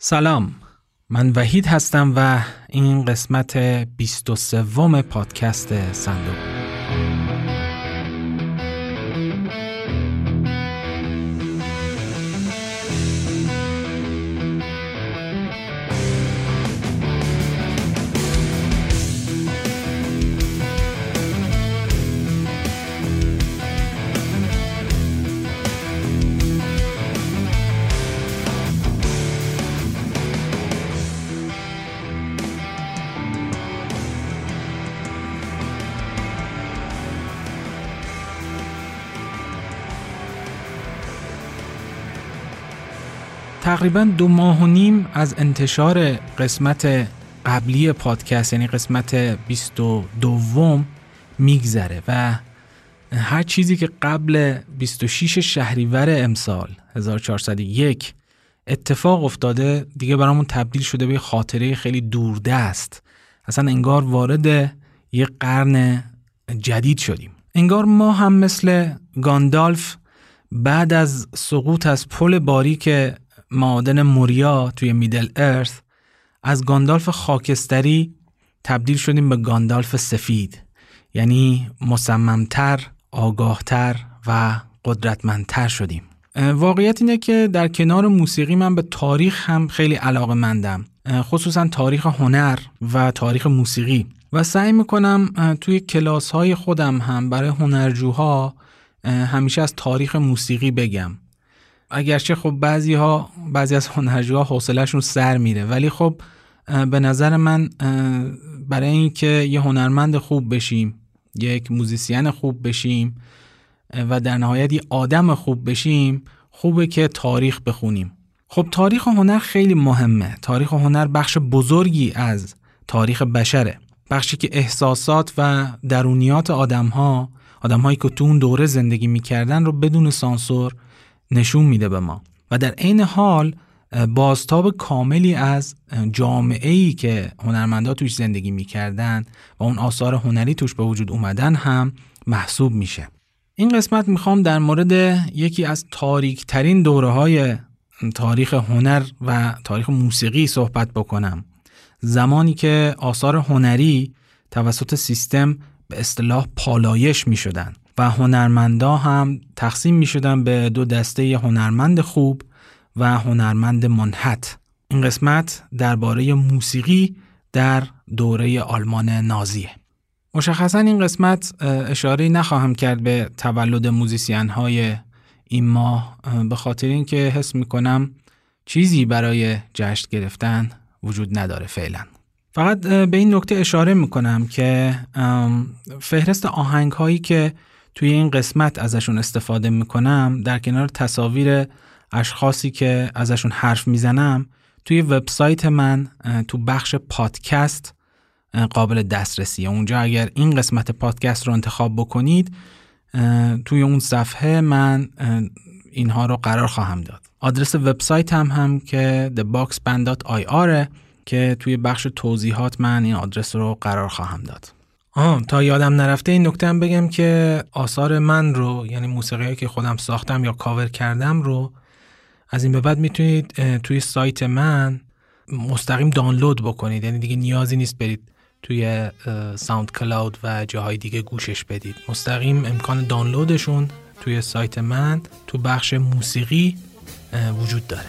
سلام. من وحید هستم و این قسمت 23 پادکست صندوق. تقریبا دو ماه و نیم از انتشار قسمت قبلی پادکست یعنی قسمت 22 میگذره و هر چیزی که قبل 26 شهریور امسال 1401 اتفاق افتاده دیگه برامون تبدیل شده به خاطره خیلی دوردست اصلا انگار وارد یه قرن جدید شدیم. انگار ما هم مثل گاندالف بعد از سقوط از پل باریک معادن موریا توی میدل ارث از گاندالف خاکستری تبدیل شدیم به گاندالف سفید. یعنی مصممتر، آگاهتر و قدرتمندتر شدیم. واقعیت اینه که در کنار موسیقی من به تاریخ هم خیلی علاقه مندم خصوصا تاریخ هنر و تاریخ موسیقی. و سعی می‌کنم توی کلاس های خودم هم برای هنرجوها همیشه از تاریخ موسیقی بگم. اگرچه خب بعضی ها بعضی از هنرجوها حوصلهشون سر میره ولی خب به نظر من برای اینکه یه هنرمند خوب بشیم یک موزیسین خوب بشیم و در نهایت یه آدم خوب بشیم خوبه که تاریخ بخونیم. خب تاریخ هنر خیلی مهمه. تاریخ هنر بخش بزرگی از تاریخ بشره. بخشی که احساسات و درونیات آدم ها آدم هایی که تو اون دوره زندگی می‌کردن رو بدون سانسور نشون میده به ما. و در عین حال بازتاب کاملی از جامعه ای که هنرمندا توش زندگی می‌کردن و اون آثار هنری توش به وجود اومدن هم محسوب میشه. این قسمت می‌خوام در مورد یکی از تاریک ترین دوره های تاریخ هنر و تاریخ موسیقی صحبت بکنم. زمانی که آثار هنری توسط سیستم به اصطلاح پالایش می شدن و هنرمندا هم تقسیم می شدن به دو دسته هنرمند خوب و هنرمند منحت. این قسمت درباره موسیقی در دوره آلمان نازیه. مشخصا این قسمت اشاره نخواهم کرد به تولد موزیسین های این ماه به خاطر اینکه حس کنم چیزی برای جشن گرفتن وجود نداره فعلا. فقط به این نکته اشاره می‌کنم که فهرست آهنگ هایی که توی این قسمت ازشون استفاده می‌کنم در کنار تصاویر اشخاصی که ازشون حرف می‌زنم توی وبسایت من تو بخش پادکست قابل دسترسیه اونجا اگر این قسمت پادکست رو انتخاب بکنید توی اون صفحه من اینها رو قرار خواهم داد. آدرس وبسایت هم هم که theboxband.ir که توی بخش توضیحات من این آدرس رو قرار خواهم داد. آه تا یادم نرفته این نکته بگم که آثار من رو یعنی موسیقی که خودم ساختم یا کاور کردم رو از این به بعد می‌تونید توی سایت من مستقیم دانلود بکنید. یعنی دیگه نیازی نیست برید توی ساوند کلاود و جاهای دیگه گوشش بدید. مستقیم امکان دانلودشون توی سایت من تو بخش موسیقی وجود داره.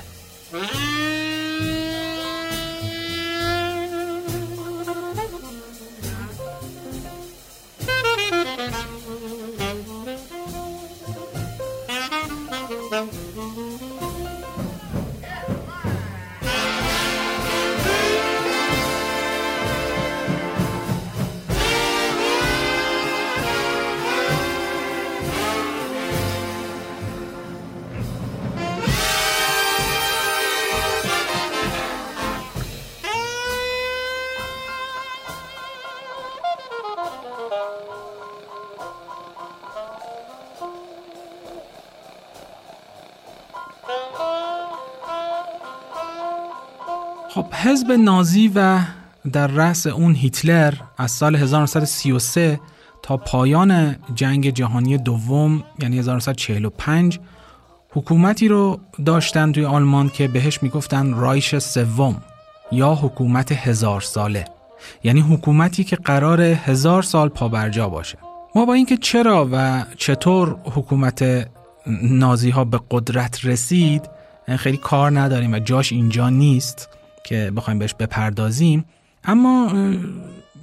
حزب نازی و در رأس اون هیتلر از سال 1933 تا پایان جنگ جهانی دوم یعنی 1945 حکومتی رو داشتن توی آلمان که بهش می‌گفتن رایش سوم یا حکومت هزار ساله. یعنی حکومتی که قرار هزار سال پابرجا باشه. ما با اینکه چرا و چطور حکومت نازی ها به قدرت رسید خیلی کار نداریم و جاش اینجا نیست. که بخوایم بهش بپردازیم. اما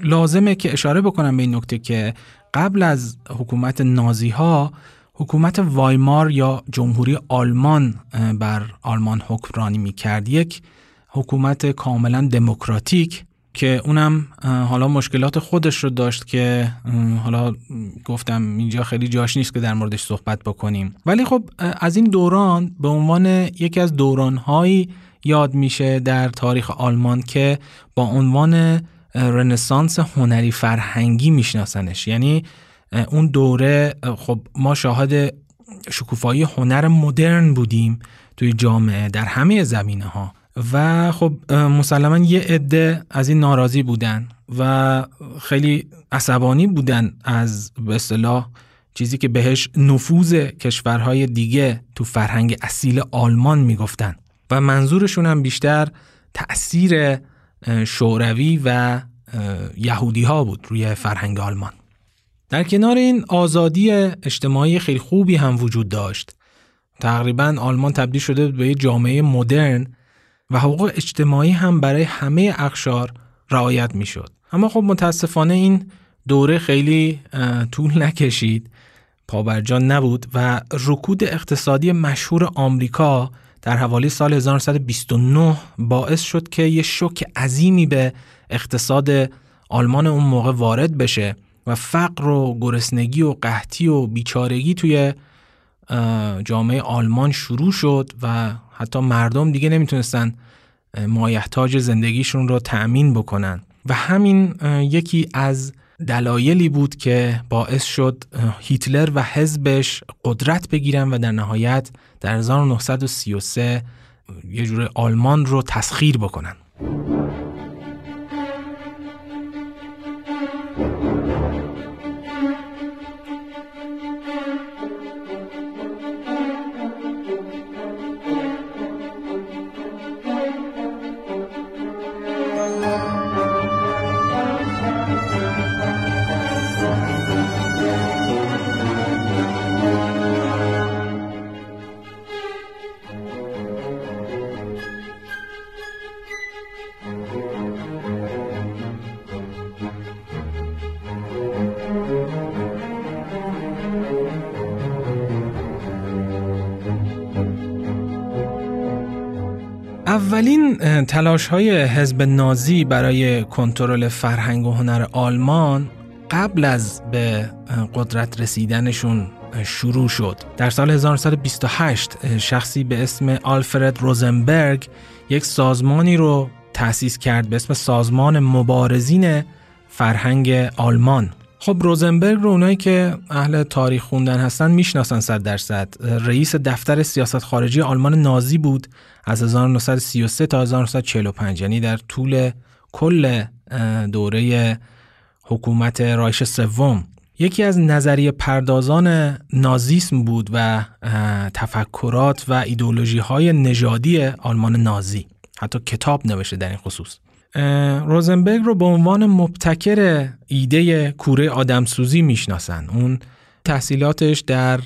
لازمه که اشاره بکنم به این نکته که قبل از حکومت نازی ها حکومت وایمار یا جمهوری آلمان بر آلمان حکمرانی می کرد یک حکومت کاملا دموکراتیک که اونم حالا مشکلات خودش رو داشت که حالا گفتم اینجا خیلی جاش نیست که در موردش صحبت بکنیم. ولی خب از این دوران به عنوان یکی از دورانهایی یاد میشه در تاریخ آلمان که با عنوان رنسانس هنری فرهنگی میشناسنش. یعنی اون دوره خب ما شاهد شکوفایی هنر مدرن بودیم توی جامعه در همه زمینه ها و خب مسلما یه عده از این ناراضی بودن و خیلی عصبانی بودن از به اصطلاح چیزی که بهش نفوذ کشورهای دیگه تو فرهنگ اصیل آلمان می‌گفتن. و منظورشون هم بیشتر تأثیر شوروی و یهودی ها بود روی فرهنگ آلمان. در کنار این آزادی اجتماعی خیلی خوبی هم وجود داشت. تقریبا آلمان تبدیل شده به جامعه مدرن و حقوق اجتماعی هم برای همه اقشار رعایت می‌شد. اما خب متاسفانه این دوره خیلی طول نکشید. پابرجان نبود و رکود اقتصادی مشهور آمریکا در حوالی سال 1929 باعث شد که یه شوک عظیمی به اقتصاد آلمان اون موقع وارد بشه و فقر و گرسنگی و قحطی و بیچارگی توی جامعه آلمان شروع شد و حتی مردم دیگه نمی‌تونستن مایحتاج زندگیشون رو تأمین بکنن. و همین یکی از دلایلی بود که باعث شد هیتلر و حزبش قدرت بگیرن و در نهایت در 1933 یه جور آلمان رو تسخیر بکنن. اولین تلاش های حزب نازی برای کنترل فرهنگ و هنر آلمان قبل از به قدرت رسیدنشون شروع شد. در سال 1928 شخصی به اسم آلفرد روزنبرگ یک سازمانی رو تأسیس کرد به اسم سازمان مبارزین فرهنگ آلمان. خب روزنبرگ رو اونایی که اهل تاریخ خوندن هستن می‌شناسن صد درصد. رئیس دفتر سیاست خارجی آلمان نازی بود از 1933 تا 1945 یعنی در طول کل دوره حکومت رایش سوم. یکی از نظریه پردازان نازیسم بود و تفکرات و ایدولوژی های نژادی آلمان نازی. حتی کتاب نوشته در این خصوص. روزنبرگ رو به عنوان مبتکر ایده کوره آدمسوزی می‌شناسن. اون تحصیلاتش در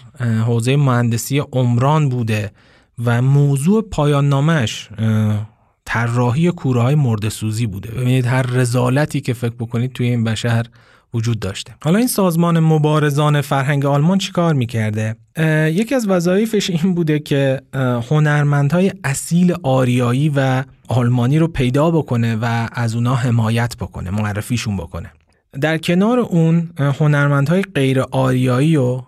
حوزه مهندسی عمران بوده و موضوع پایان نامش طراحی کوره های مردسوزی بوده. ببینید هر رزالتی که فکر بکنید توی این بشر وجود داشته. حالا این سازمان مبارزان فرهنگ آلمان چیکار می‌کرده؟ یکی از وظایفش این بوده که هنرمندهای اصیل آریایی و آلمانی رو پیدا بکنه و از اونا حمایت بکنه معرفیشون بکنه. در کنار اون هنرمندهای غیر آریایی و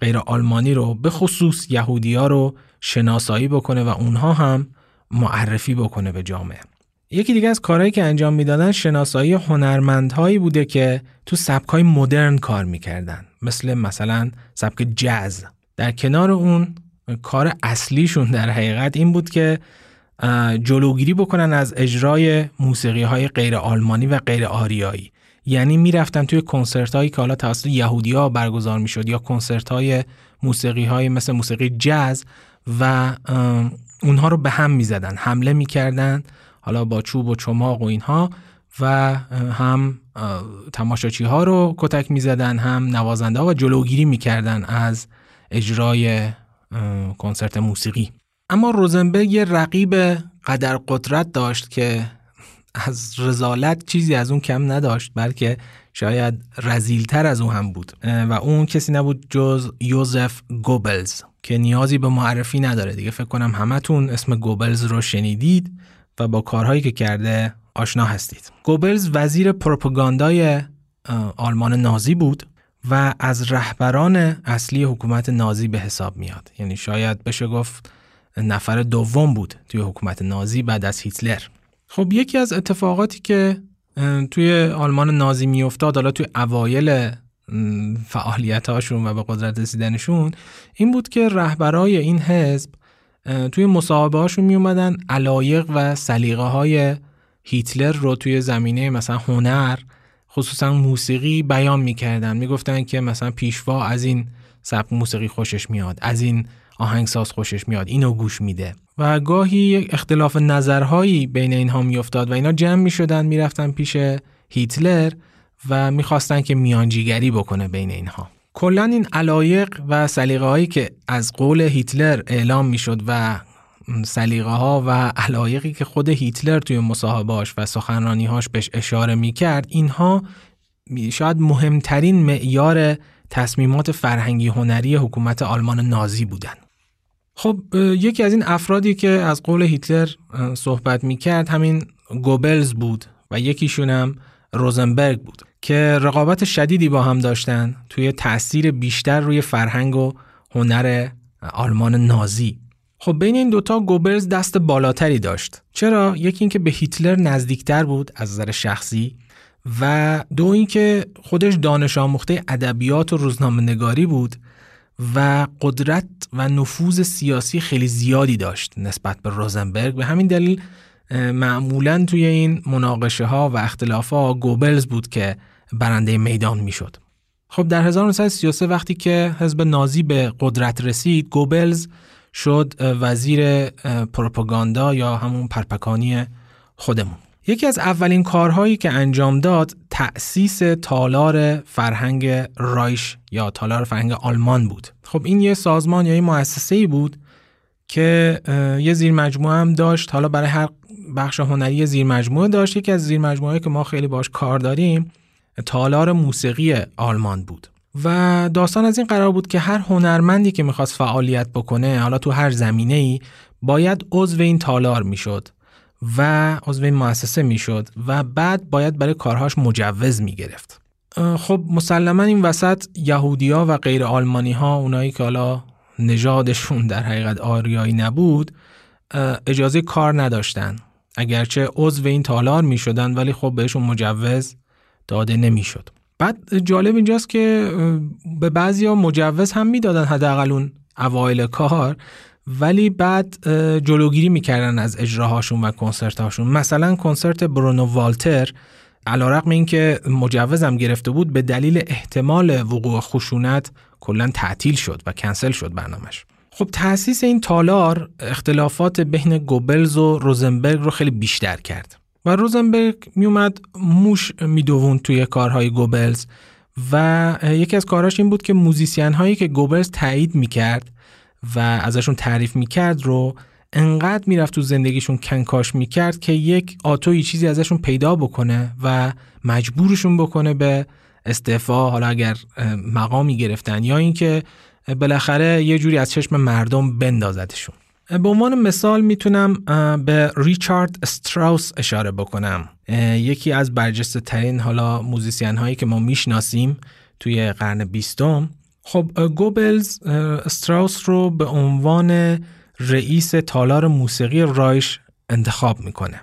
غیر آلمانی رو به خصوص یهودی ها رو شناسایی بکنه و اونها هم معرفی بکنه به جامعه. یکی دیگه از کارهایی که انجام می‌دادن شناسایی هنرمندهایی بوده که تو سبکای مدرن کار می‌کردن. مثل مثلا سبک جز در کنار اون کار اصلیشون در حقیقت این بود که جلوگیری بکنن از اجرای موسیقی های غیر آلمانی و غیر آریایی. یعنی می‌رفتن توی کنسرت هایی که حالا توسط یهودی ها برگزار می‌شد یا کنسرت های موسیقی های مثل موسیقی جز و اونها رو به هم می‌زدن حمله می‌کردن حالا با چوب و چماق و اینها و هم تماشاچی ها رو کتک می‌زدن هم نوازنده ها و جلوگیری می‌کردن از اجرای کنسرت موسیقی. اما روزنبرگ یه رقیب قدر قدرت داشت که از رزالت چیزی از اون کم نداشت بلکه شاید رزیلتر از اون هم بود. و اون کسی نبود جز یوزف گوبلز که نیازی به معرفی نداره دیگه. فکر کنم همتون اسم گوبلز رو شنیدید. و با کارهایی که کرده آشنا هستید. گوبلز وزیر پروپاگاندای آلمان نازی بود و از رهبران اصلی حکومت نازی به حساب میاد. یعنی شاید بشه گفت نفر دوم بود توی حکومت نازی بعد از هیتلر. خب یکی از اتفاقاتی که توی آلمان نازی میافتاد حالا توی اوایل فعالیت هاشون و به قدرت رسیدنشون این بود که رهبرای این حزب توی مصاحبه هاشون می اومدن علایق و سلیقه های هیتلر رو توی زمینه مثلا هنر خصوصا موسیقی بیان می‌کردن. می‌گفتن که مثلا پیشوا از این سبک موسیقی خوشش میاد از این آهنگساز خوشش میاد اینو گوش میده. و گاهی اختلاف نظرهایی بین اینها میافتاد و اینا جمع می‌شدن می‌رفتن پیش هیتلر و می‌خواستن که میانجیگری بکنه بین اینها. کلا این علایق و سلیقه هایی که از قول هیتلر اعلام می‌شد و سلیقه ها و علایقی که خود هیتلر توی مصاحبهاش و سخنرانیهاش بهش اشاره می‌کرد اینها شاید مهمترین معیار تصمیمات فرهنگی هنری حکومت آلمان نازی بودن. خب یکی از این افرادی که از قول هیتلر صحبت می‌کرد همین گوبلز بود و یکیشون هم روزنبرگ بود. که رقابت شدیدی با هم داشتن توی تاثیر بیشتر روی فرهنگ و هنر آلمان نازی. خب بین این دوتا گوبلز دست بالاتری داشت. چرا؟ یکی اینکه به هیتلر نزدیکتر بود از نظر شخصی و دو اینکه خودش دانش آموخته ادبیات و روزنامه نگاری بود و قدرت و نفوذ سیاسی خیلی زیادی داشت نسبت به روزنبرگ به همین دلیل معمولا توی این مناقشه ها و اختلاف ها گوبلز بود که برنده میدان می‌شد. خب در 1933 وقتی که حزب نازی به قدرت رسید گوبلز شد وزیر پروپاگاندا یا همون پرپکانی خودمون. یکی از اولین کارهایی که انجام داد تأسیس تالار فرهنگ رایش یا تالار فرهنگ آلمان بود. خب این یه سازمان یا یه مؤسسه بود که یه زیر مجموعه هم داشت. حالا برای هر بخش هنری زیر مجموعه داشت. یکی از زیر مجموعه که ما خیلی باش کار داریم تالار موسیقی آلمان بود. و داستان از این قرار بود که هر هنرمندی که می‌خواست فعالیت بکنه حالا تو هر زمینه ای باید عضو این تالار می‌شد و عضو این مؤسسه می‌شد و بعد باید برای کارهاش مجوز می‌گرفت. خب مسلما این وسط یهودیا و غیر آلمانی ها اونایی که حالا نژادشون در حقیقت آریایی نبود اجازه کار نداشتن. اگرچه عضو این تالار می شدن ولی خب بهشون مجوز داده نمی‌شد. بعد جالب اینجاست که به بعضی ها مجوز هم می‌دادن حداقل اون اوایل کار ولی بعد جلوگیری می‌کردن از اجراهاشون و کنسرتهاشون. مثلا کنسرت برونو والتر علیرغم اینکه مجوزم گرفته بود به دلیل احتمال وقوع خشونت کلا تعطیل شد و کنسل شد برنامهش. خب تأسیس این تالار اختلافات بین گوبلز و روزنبرگ رو خیلی بیشتر کرد. و روزنبرگ میومد موش میدوون توی کارهای گوبلز و یکی از کارهاش این بود که موزیسین هایی که گوبلز تایید می‌کرد و ازشون تعریف می‌کرد رو انقدر می‌رفت تو زندگیشون کنکاش می‌کرد که یک آتوی چیزی ازشون پیدا بکنه و مجبورشون بکنه به استعفا حالا اگر مقامی گرفتن یا اینکه بالاخره یه جوری از چشم مردم بندازدشون به عنوان مثال می‌تونم به ریچارد استراوس اشاره بکنم. یکی از برجسته ترین حالا موزیسین هایی که ما می‌شناسیم توی قرن بیستم. خب گوبلز استراوس رو به عنوان رئیس تالار موسیقی رایش انتخاب می‌کنه.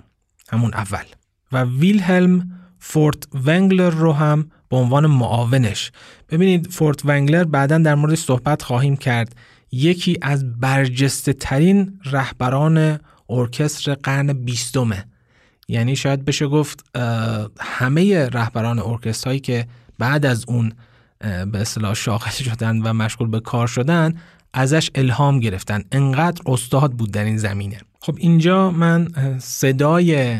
همون اول. و ویلهلم فورتونگلر رو هم به عنوان معاونش. ببینید فورتونگلر بعدا در موردش صحبت خواهیم کرد. یکی از برجسته ترین رهبران ارکستر قرن بیستمه. یعنی شاید بشه گفت همه رهبران ارکسترهایی که بعد از اون به اصطلاح شاخص شدن و مشغول به کار شدن ازش الهام گرفتن. انقدر استاد بود در این زمینه. خب اینجا من صدای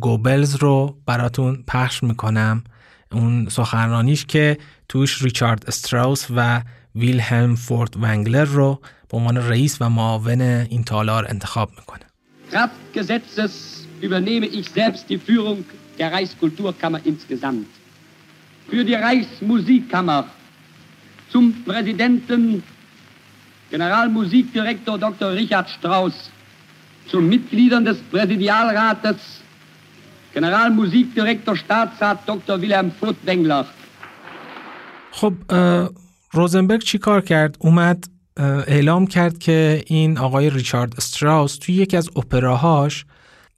گوبلز رو براتون پخش می‌کنم. اون سخنرانیش که توش ریچارد استراوس و ویلهلم فورد ونگلر رو به عنوان رئیس و معاون این تالار انتخاب می‌کنه Kraft Gesetzes übernehme ich selbst die Führung der Reichskulturkammer insgesamt. Für die Reichsmusikkammer zum Präsidenten Generalmusikdirektor Dr. Richard Strauss, zu Mitgliedern des Präsidialrates Generalmusikdirektor Staatsrat Dr. Wilhelm Furtwängler. خب روزنبرگ چی کار کرد؟ اومد اعلام کرد که این آقای ریچارد استراوس توی یکی از اپراهاش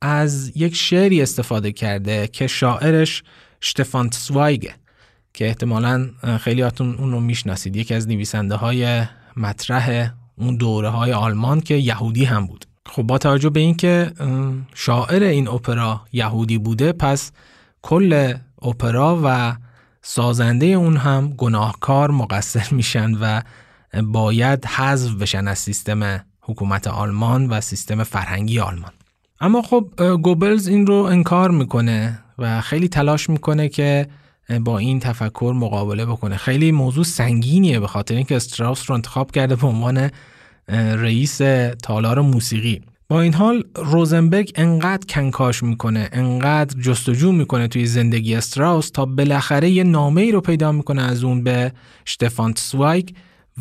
از یک شعری استفاده کرده که شاعرش شتفان سوایگه که احتمالا خیلیاتون اون رو می‌شناسید یکی از نویسنده های مطرح اون دوره های آلمان که یهودی هم بود خب با توجه به اینکه شاعر این اپرا یهودی بوده پس کل اپرا و سازنده اون هم گناهکار مقصر میشن و باید حذف بشن از سیستم حکومت آلمان و سیستم فرهنگی آلمان. اما خب گوبلز این رو انکار می‌کنه و خیلی تلاش می‌کنه که با این تفکر مقابله بکنه. خیلی موضوع سنگینیه به خاطر اینکه استراوس رو انتخاب کرده به عنوان رئیس تالار موسیقی. این حال روزنبرگ انقدر کنکاش می‌کنه انقدر جستجو می‌کنه توی زندگی استراوس تا بالاخره یه نامه ای رو پیدا می‌کنه از اون به شتفان سوایگ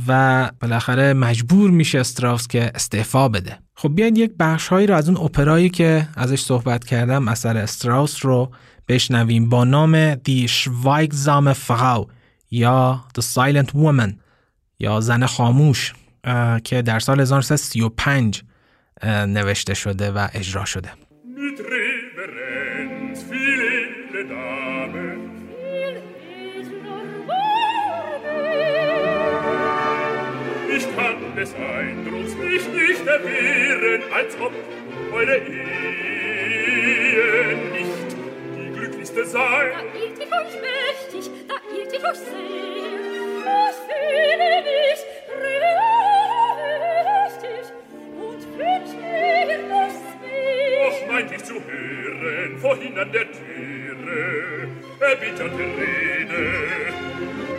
و بالاخره مجبور میشه استراوس که استعفا بده. خب بیاید یک بخش هایی رو از اون اپرایی که ازش صحبت کردم اثر استراوس رو بشنویم با نام دی Schweigsame Frau یا The Silent Woman یا زن خاموش که در سال 1935 نوشته شده و اجرا شده Ich kann des Eindrucks mich nicht erwehren, als ob eure Ehe nicht die glücklichste sei. Da hielt ich euch mächtig, da hielt ich euch sehr. Ich fühle mich richtig meint ich zu hören, vorhin an der Türe, erbitterte Rede.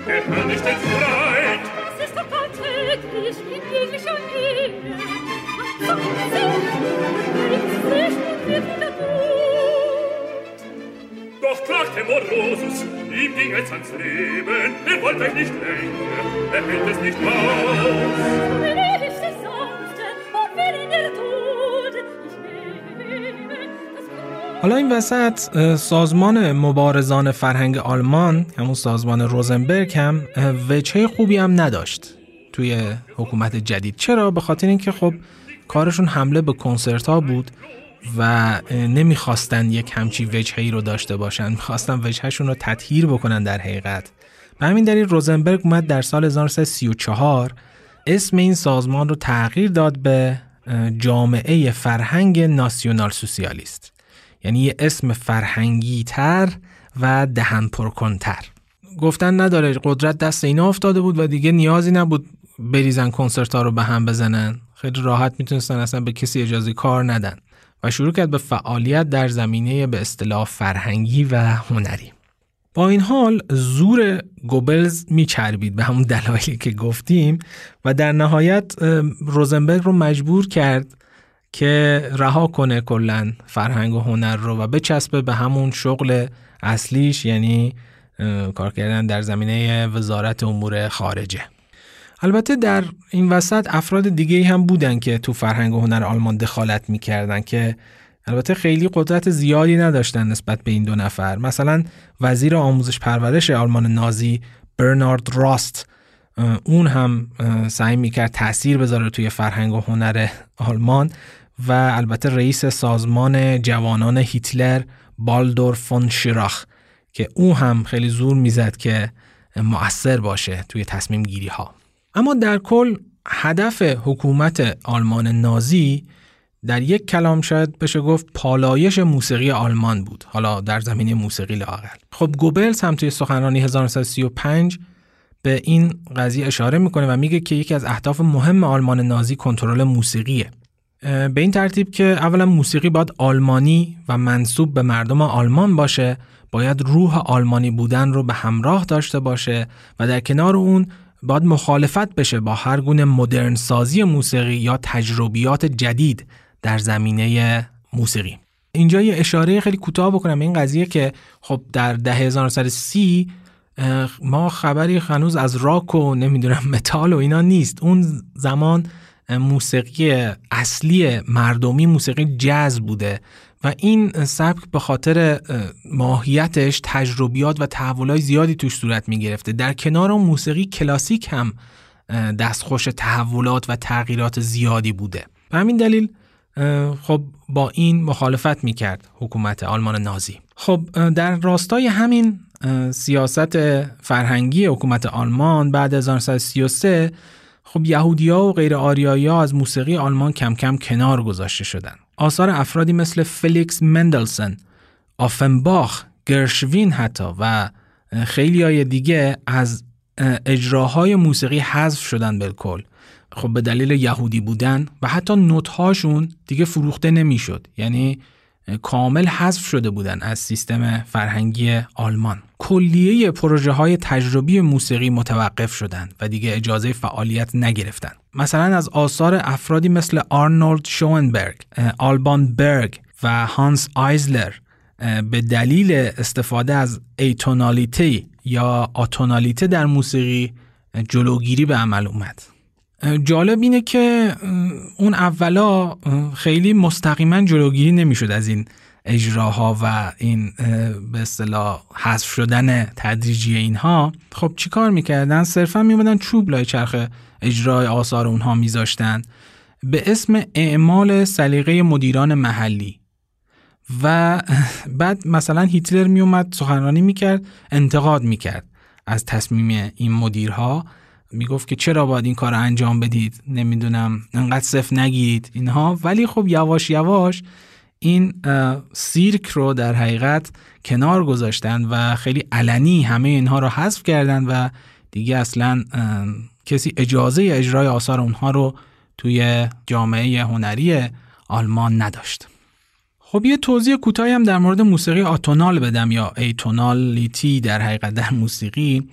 Kann nicht den Freund, Das ist doch alltäglich in jeglicher Ehe. Sich, gut. doch klagte Morosus, ihm ging es ans Leben, er wollte euch nicht länger, er hält es nicht aus. حالا این وسط سازمان مبارزان فرهنگ آلمان همون سازمان روزنبرگ هم وجهه خوبی هم نداشت توی حکومت جدید. چرا؟ به خاطر اینکه خب کارشون حمله به کنسرت ها بود و نمی‌خواستن یک همچی وجهی رو داشته باشن. می‌خواستن وجهشون رو تطهیر بکنن در حقیقت. به همین دلیل روزنبرگ اومد در سال 1934 اسم این سازمان رو تغییر داد به جامعه فرهنگ ناسیونال سوسیالیست. یعنی یه اسم فرهنگی تر و دهن پرکنتر گفتن نداره قدرت دست اینا افتاده بود و دیگه نیازی نبود بریزن کنسرت ها رو به هم بزنن. خیلی راحت می‌تونستن اصلا به کسی اجازه کار ندن و شروع کرد به فعالیت در زمینه به اصطلاح فرهنگی و هنری. با این حال زور گوبلز میچربید به همون دلایلی که گفتیم و در نهایت روزنبرگ رو مجبور کرد که رها کنه کلا فرهنگ و هنر رو و بچسبه به همون شغل اصلیش یعنی کار کردن در زمینه وزارت امور خارجه. البته در این وسط افراد دیگه هم بودن که تو فرهنگ و هنر آلمان دخالت می‌کردن که البته خیلی قدرت زیادی نداشتن نسبت به این دو نفر. مثلا وزیر آموزش پرورش آلمان نازی برنارد راست اون هم سعی می‌کرد تاثیر بذاره توی فرهنگ و هنر آلمان. و البته رئیس سازمان جوانان هیتلر بالدور فون شیراخ که او هم خیلی زور می‌زد که مؤثر باشه توی تصمیم گیری ها اما در کل هدف حکومت آلمان نازی در یک کلام شاید بشه گفت پالایش موسیقی آلمان بود حالا در زمینه موسیقی لاقل خب گوبلز هم توی سخنرانی 1935 به این قضیه اشاره می‌کنه و میگه که یکی از اهداف مهم آلمان نازی کنترل موسیقیه. به این ترتیب که اولا موسیقی باید آلمانی و منصوب به مردم آلمان باشه. باید روح آلمانی بودن رو به همراه داشته باشه و در کنار اون باید مخالفت بشه با هر گونه مدرن سازی موسیقی یا تجربیات جدید در زمینه موسیقی. اینجا یه اشاره خیلی کوتاه بکنم این قضیه که خب در ده 1930 ما خبری هنوز از راک و نمی‌دونم متال و اینا نیست. اون زمان موسیقی اصلی مردمی موسیقی جز بوده و این سبک به خاطر ماهیتش تجربیات و تحولای زیادی توش صورت می گرفته در کنار اون موسیقی کلاسیک هم دستخوش تحولات و تغییرات زیادی بوده. به همین دلیل خب با این مخالفت می کرد حکومت آلمان نازی. خب در راستای همین سیاست فرهنگی حکومت آلمان بعد از 1933 خب یهودیا و غیر آریایی از موسیقی آلمان کم کم کنار گذاشته شدند. آثار افرادی مثل فلیکس مندلسن، آفنباخ، گرشوین حتی و خیلی های دیگه از اجراهای موسیقی حذف شدن بالکل خب به دلیل یهودی بودن و حتی نوت هاشون دیگه فروخته نمی‌شد یعنی کامل حذف شده بودن از سیستم فرهنگی آلمان. کلیه پروژه های تجربی موسیقی متوقف شدند و دیگه اجازه فعالیت نگرفتند. مثلا از آثار افرادی مثل آرنولد شوئنبرگ آلبان برگ و هانس آیزلر به دلیل استفاده از ایتونالیته یا آتونالیته در موسیقی جلوگیری به عمل اومد. جالب اینه که اون اولا خیلی مستقیما جلوگیری نمی‌شد از این اجراها و این به اصطلاح حذف شدن تدریجی اینها. خب چیکار می‌کردن؟ صرفا میومدن چوب لای چرخ اجرای آثار اونها میذاشتن به اسم اعمال سلیقه مدیران محلی. و بعد مثلا هیتلر میومد سخنرانی می‌کرد انتقاد می‌کرد از تصمیم این مدیرها. می‌گفت که چرا باید این کار انجام بدید؟ نمی‌دونم. انقدر صفر نگیرید اینها. ولی خب یواش یواش این سیرک رو در حقیقت کنار گذاشتن و خیلی علنی همه اینها رو حذف کردن و دیگه اصلا کسی اجازه اجرای آثار اونها رو توی جامعه هنری آلمان نداشت. خب یه توضیح کوتاهی هم در مورد موسیقی آتونال بدم یا ایتونالیتی در حقیقت در موسیقی.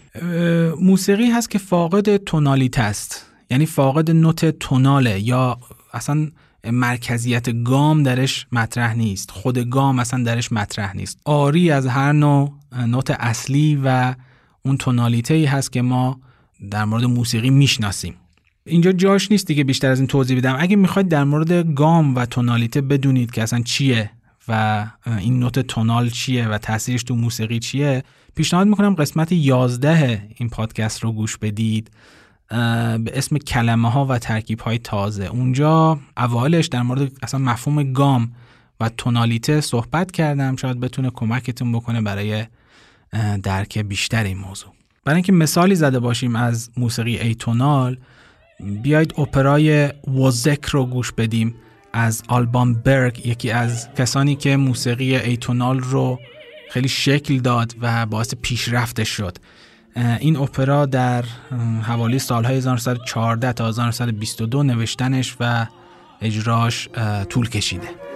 موسیقی هست که فاقد تونالیت است. یعنی فاقد نوت توناله یا اصلا مرکزیت گام درش مطرح نیست. خود گام اصلا درش مطرح نیست. آری از هر نوع نوت اصلی و اون تونالیته ای هست که ما در مورد موسیقی می‌شناسیم. اینجا جاش نیست دیگه بیشتر از این توضیح بدم. اگه می‌خواید در مورد گام و تونالیته بدونید که اصلا چیه و این نوت تونال چیه و تاثیرش تو موسیقی چیه پیشنهاد می‌کنم قسمت 11 این پادکست رو گوش بدید. به اسم کلمه ها و ترکیب های تازه. اونجا اولش در مورد اصلا مفهوم گام و تونالیته صحبت کردم. شاید بتونه کمکتون بکنه برای درک بیشتر این موضوع. برای اینکه مثالی زده باشیم از موسیقی ایتونال بیاید اپرای وزک رو گوش بدیم از آلبان برگ یکی از کسانی که موسیقی ایتونال رو خیلی شکل داد و باعث پیشرفتش شد. این اپرا در حوالی سالهای 1914 تا 1922 نوشتنش و اجراش طول کشیده.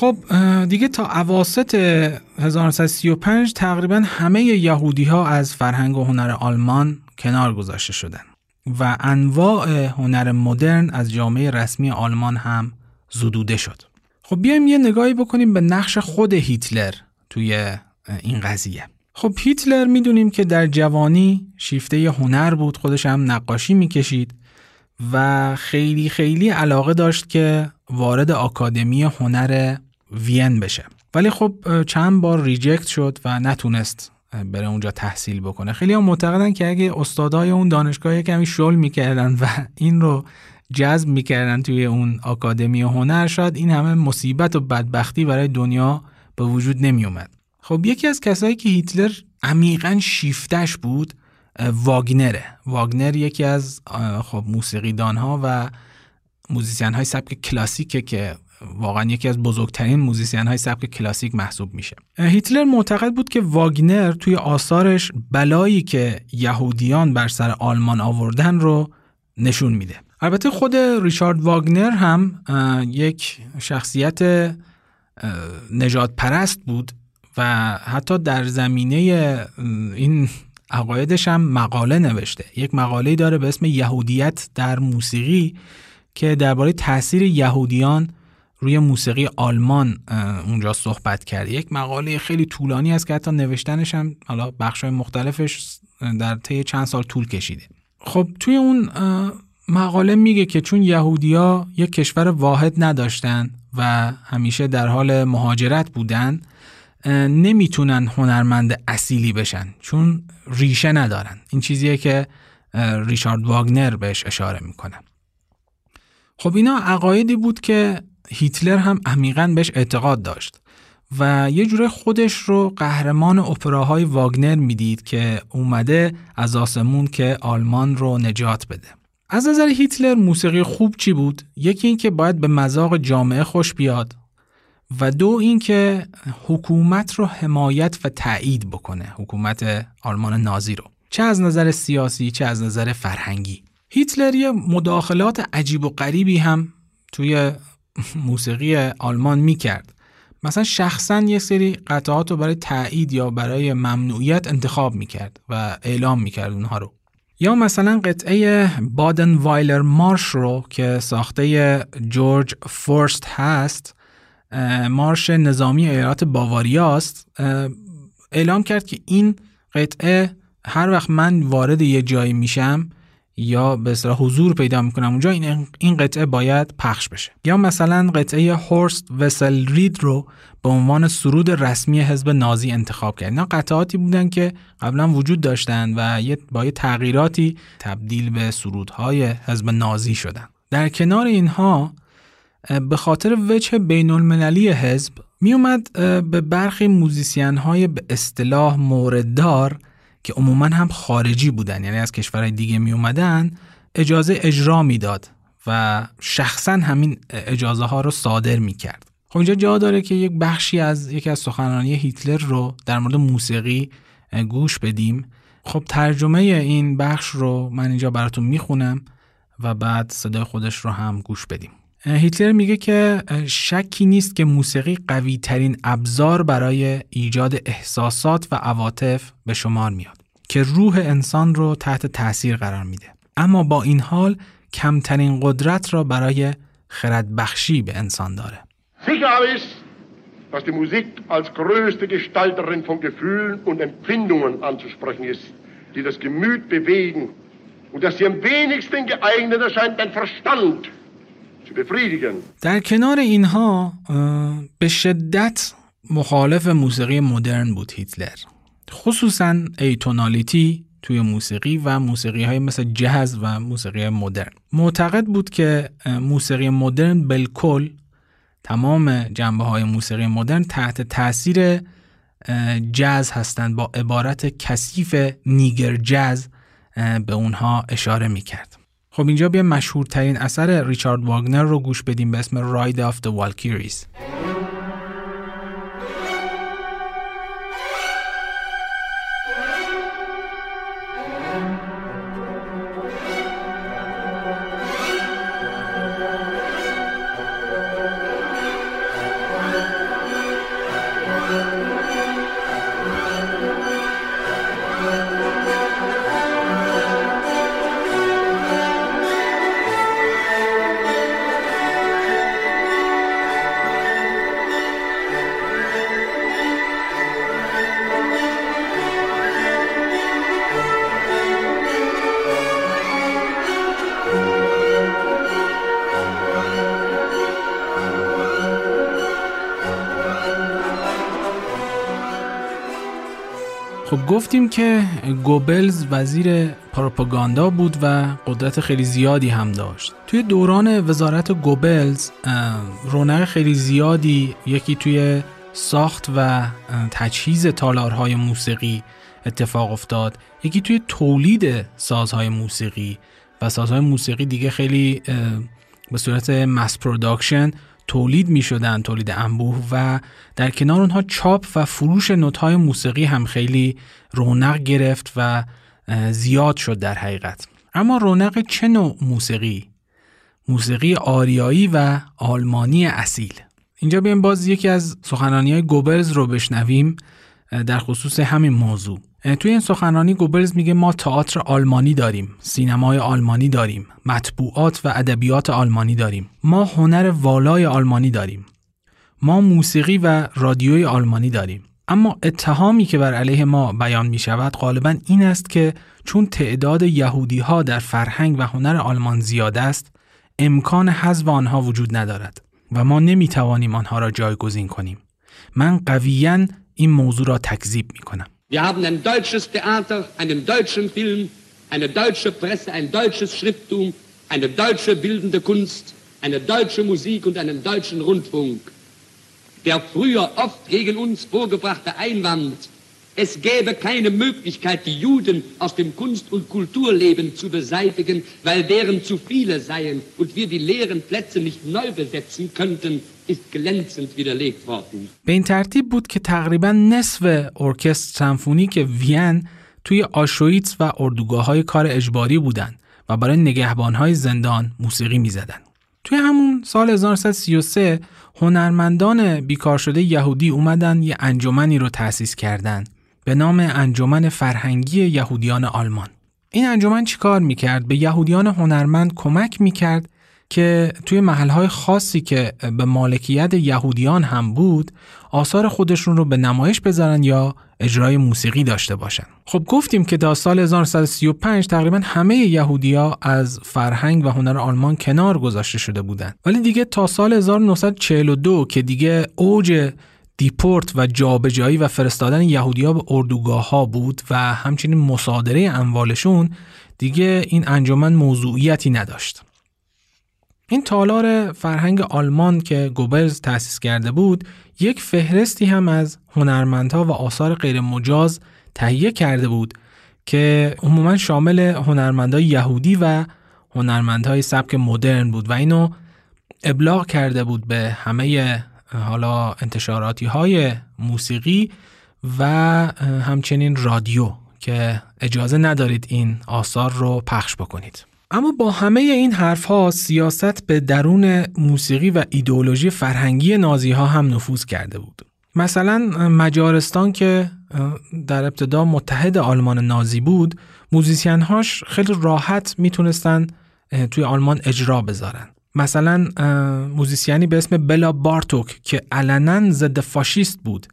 خب دیگه تا عواست 1935 تقریبا همه یهودی ها از فرهنگ و هنر آلمان کنار گذاشته شدن و انواع هنر مدرن از جامعه رسمی آلمان هم زدوده شد. خب بیایم یه نگاهی بکنیم به نقش خود هیتلر توی این قضیه. خب هیتلر می‌دونیم که در جوانی شیفته هنر بود خودش هم نقاشی می‌کشید و خیلی خیلی علاقه داشت که وارد آکادمی هنر وین بشه. ولی خب چند بار ریجکت شد و نتونست بره اونجا تحصیل بکنه. خیلی هم معتقدن که اگه استادای اون دانشگاه کمی شل می‌کردن و این رو جذب می‌کردن توی اون آکادمی هنر شاید این همه مصیبت و بدبختی برای دنیا به وجود نمیومد خب یکی از کسایی که هیتلر عمیقا شیفتش بود واگنره. واگنر یکی از خب موسیقیدان ها و موزیسین های سبک کلاسیکه که واقعا یکی از بزرگترین موزیسین های سبک کلاسیک محسوب میشه. هیتلر معتقد بود که واگنر توی آثارش بلایی که یهودیان بر سر آلمان آوردن رو نشون میده. البته خود ریچارد واگنر هم یک شخصیت نژادپرست بود و حتی در زمینه این عقایدش هم مقاله نوشته. یک مقاله داره به اسم یهودیت در موسیقی که درباره تاثیر یهودیان روی موسیقی آلمان اونجا صحبت کرده یک مقاله خیلی طولانی است که حتی نوشتنش هم حالا بخشای مختلفش در طی چند سال طول کشیده. خب توی اون مقاله میگه که چون یهودیا یک کشور واحد نداشتن و همیشه در حال مهاجرت بودن نمی‌تونن هنرمند اصیلی بشن چون ریشه ندارن. این چیزیه که ریچارد واگنر بهش اشاره می‌کنه. خب اینا عقایدی بود که هیتلر هم عمیقا بهش اعتقاد داشت و یه جوره خودش رو قهرمان اپراهای واگنر می‌دید که اومده از آسمون که آلمان رو نجات بده. از نظر هیتلر موسیقی خوب چی بود؟ یکی اینکه باید به مذاق جامعه خوش بیاد و دو اینکه حکومت رو حمایت و تایید بکنه حکومت آلمان نازی رو. چه از نظر سیاسی چه از نظر فرهنگی. هیتلر یه مداخلات عجیب و غریبی هم توی موسیقی آلمان می‌کرد. مثلا شخصا یه سری قطعات رو برای تایید یا برای ممنوعیت انتخاب می‌کرد و اعلام می‌کرد اونها رو. یا مثلا قطعه بادن وایلر مارش رو که ساخته جورج فورست هست مارش نظامی ایالات باواریاست اعلام کرد که این قطعه هر وقت من وارد یه جایی میشم یا به اصطلاح حضور پیدا می‌کنم. اونجا این این قطعه باید پخش بشه. یا مثلا قطعه هورست وسل رید رو به عنوان سرود رسمی حزب نازی انتخاب کرد. اینا قطعاتی بودن که قبلا وجود داشتن و با یه تغییراتی تبدیل به سرودهای حزب نازی شدن. در کنار اینها به خاطر وجه بین المللی حزب می اومد به برخی موزیسین های به اصطلاح مورددار که عموما هم خارجی بودن یعنی از کشورهای دیگه می اومدن اجازه اجرا می‌داد و شخصا همین اجازه ها رو صادر می کرد خب اینجا جا داره که یک بخشی از یکی از سخنرانی هیتلر رو در مورد موسیقی گوش بدیم. خب ترجمه این بخش رو من اینجا براتون می‌خونم و بعد صدای خودش رو هم گوش بدیم. هیتلر میگه که شکی نیست که موسیقی قوی ترین ابزار برای ایجاد احساسات و عواطف به شمار میاد که روح انسان رو تحت تاثیر قرار میده. اما با این حال کمترین قدرت را برای خردبخشی به انسان داره. Dass die Musik als größte Gestalterin von Gefühlen und Empfindungen anzusprechen ist, die das Gemüt bewegen und dass sie am wenigsten geeignet erscheint, den Verstand در کنار اینها به شدت مخالف موسیقی مدرن بود هیتلر. خصوصا ایتونالیتی توی موسیقی و موسیقی های مثل جهز و موسیقی مدرن. معتقد بود که موسیقی مدرن بالکل تمام جنبه های موسیقی مدرن تحت تاثیر جز هستند. با عبارت کثیف نیگر جز به اونها اشاره می کرد. خب اینجا بیا مشهورترین اثر ریچارد واگنر رو گوش بدیم به اسم راید آف the والکیریز گفتیم که گوبلز وزیر پروپاگاندا بود و قدرت خیلی زیادی هم داشت. توی دوران وزارت گوبلز رونق خیلی زیادی یکی توی ساخت و تجهیز تالارهای موسیقی اتفاق افتاد. یکی توی تولید سازهای موسیقی و سازهای موسیقی دیگه خیلی به صورت mass production تولید می شدن تولید انبوه و در کنار اونها چاپ و فروش نوتهای موسیقی هم خیلی رونق گرفت و زیاد شد در حقیقت. اما رونق چه نوع موسیقی؟ موسیقی آریایی و آلمانی اصیل. اینجا بیایم باز یکی از سخنانی های گوبلز رو بشنویم در خصوص همین موضوع. توی این سخنرانی گوبلز میگه ما تئاتر آلمانی داریم، سینمای آلمانی داریم، مطبوعات و ادبیات آلمانی داریم. ما هنر والای آلمانی داریم. ما موسیقی و رادیوی آلمانی داریم. اما اتهامی که بر علیه ما بیان می شود غالبا این است که چون تعداد یهودی ها در فرهنگ و هنر آلمان زیاد است امکان حذف آنها وجود ندارد و ما نمی توانیم آنها را جایگزین کنیم من قویا این موضوع را تکذیب می کنم Wir haben ein deutsches Theater, einen deutschen Film, eine deutsche Presse, ein deutsches Schrifttum, eine deutsche bildende Kunst, eine deutsche Musik und einen deutschen Rundfunk. Der früher oft gegen uns vorgebrachte Einwand, es gäbe keine Möglichkeit, die Juden aus dem Kunst- und Kulturleben zu beseitigen, weil deren zu viele seien und wir die leeren Plätze nicht neu besetzen könnten. به این ترتیب بود که تقریبا نصف ارکستر سمفونیک وین توی آشویتس و اردوگاه های کار اجباری بودند و برای نگهبان های زندان موسیقی می زدن. توی همون سال 1933 هنرمندان بیکار شده یهودی اومدن یه انجمنی رو تأسیس کردند به نام انجمن فرهنگی یهودیان آلمان. این انجمن چیکار می‌کرد؟ به یهودیان هنرمند کمک می‌کرد که توی محلهای خاصی که به مالکیت یهودیان هم بود آثار خودشون رو به نمایش بذارن یا اجرای موسیقی داشته باشن خب گفتیم که تا سال 1935 تقریبا همه یهودیا از فرهنگ و هنر آلمان کنار گذاشته شده بودند ولی دیگه تا سال 1942 که دیگه اوج دیپورت و جابجایی و فرستادن یهودیا به اردوگاه ها بود و همچنین مصادره اموالشون دیگه این انجمن موضوعیتی نداشت. این تالار فرهنگ آلمان که گوبلز تأسیس کرده بود یک فهرستی هم از هنرمندها و آثار غیر مجاز تهیه کرده بود که عموما شامل هنرمندهای یهودی و هنرمندهای سبک مدرن بود و اینو ابلاغ کرده بود به همه حالا انتشاراتی های موسیقی و همچنین رادیو که اجازه ندارید این آثار رو پخش بکنید. اما با همه این حرف ها سیاست به درون موسیقی و ایدئولوژی فرهنگی نازی ها هم نفوذ کرده بود. مثلا مجارستان که در ابتدا متحد آلمان نازی بود موزیسین هاش خیلی راحت می‌تونستن توی آلمان اجرا بذارن. مثلا موزیسیانی به اسم بلا بارتوک که علنا ضد فاشیست بود.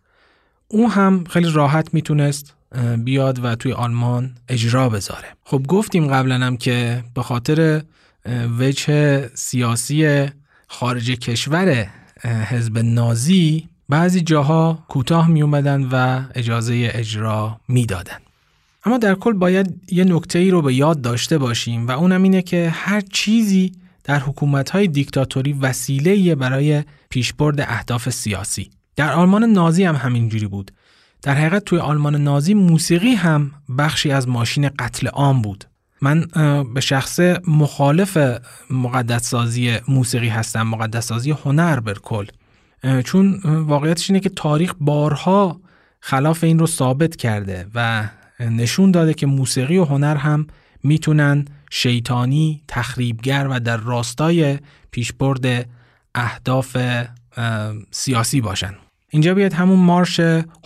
او هم خیلی راحت می‌تونست بیاد و توی آلمان اجرا بذاره. خب گفتیم قبلا هم که به خاطر وجه سیاسی خارج کشور حزب نازی بعضی جاها کوتاه می اومدن و اجازه اجرا می‌دادن. اما در کل باید یه نکته ای رو به یاد داشته باشیم و اونم اینه که هر چیزی در حکومت‌های دیکتاتوری وسیله برای پیشبرد اهداف سیاسی. در آلمان نازی هم همینجوری بود. در حقیقت توی آلمان نازی موسیقی هم بخشی از ماشین قتل عام بود. من به شخص مخالف مقدس سازی موسیقی هستم مقدس سازی هنر بر کل چون واقعیتش اینه که تاریخ بارها خلاف این رو ثابت کرده و نشون داده که موسیقی و هنر هم می‌تونن شیطانی، تخریبگر و در راستای پیشبرد اهداف سیاسی باشن. اینجا بیاد همون مارش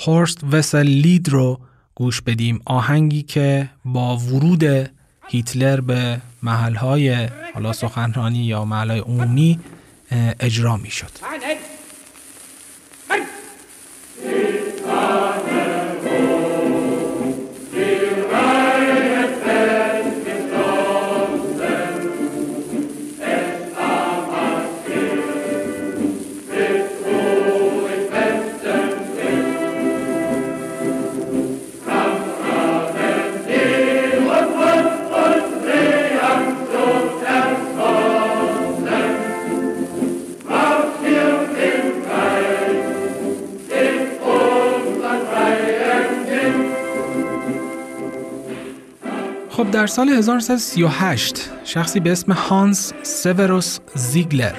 هورست وسل لید رو گوش بدیم آهنگی که با ورود هیتلر به محلهای حالا سخنرانی یا محلهای عمومی اجرا می شد. خب در سال 1938 شخصی به اسم هانس سیوروس زیگلر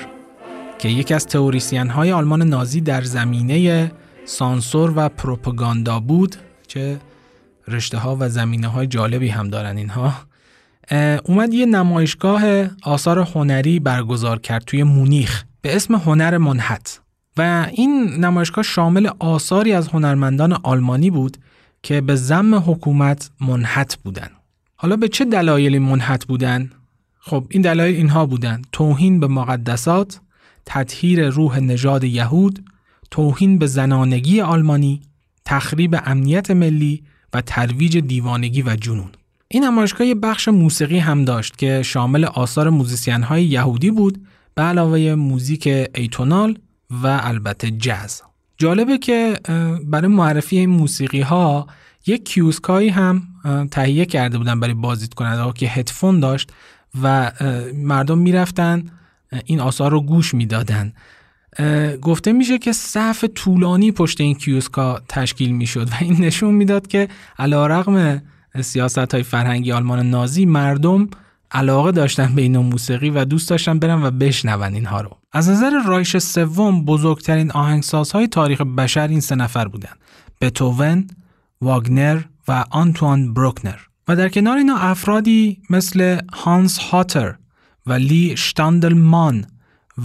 که یکی از تئوریسین های آلمان نازی در زمینه سانسور و پروپاگاندا بود چه رشته ها و زمینه های جالبی هم دارن اینها اومد یه نمایشگاه آثار هنری برگزار کرد توی مونیخ به اسم هنر منحت. و این نمایشگاه شامل آثاری از هنرمندان آلمانی بود که به زعم حکومت منحط بودن. حالا به چه دلایلی منحط بودن؟ خب این دلایل اینها بودن توهین به مقدسات، تطهیر روح نژاد یهود، توهین به زنانگی آلمانی، تخریب امنیت ملی و ترویج دیوانگی و جنون. این نمایشگاه بخش موسیقی هم داشت که شامل آثار موزیسین های یهودی بود به علاوه موزیک atonal و البته جز. جالبه که برای معرفی این موسیقی ها یک کیوسکایی هم تهیه کرده بودن برای بازدید کننده که هدفون داشت و مردم می‌رفتن این آثار رو گوش می‌دادن. گفته میشه که صف طولانی پشت این کیوسکا تشکیل می‌شد و این نشون می‌داد که علا رقم سیاست های فرهنگی آلمان نازی مردم علاقه داشتن به این موسیقی و دوست داشتن برن و بشنون اینها رو. از نظر رایش سوم بزرگترین آهنگسازهای تاریخ بشر این سه نفر بودن. بتوون، واگنر و آنتون بروکنر. و در کنار اینا افرادی مثل هانس هاتر و لی شتاندلمان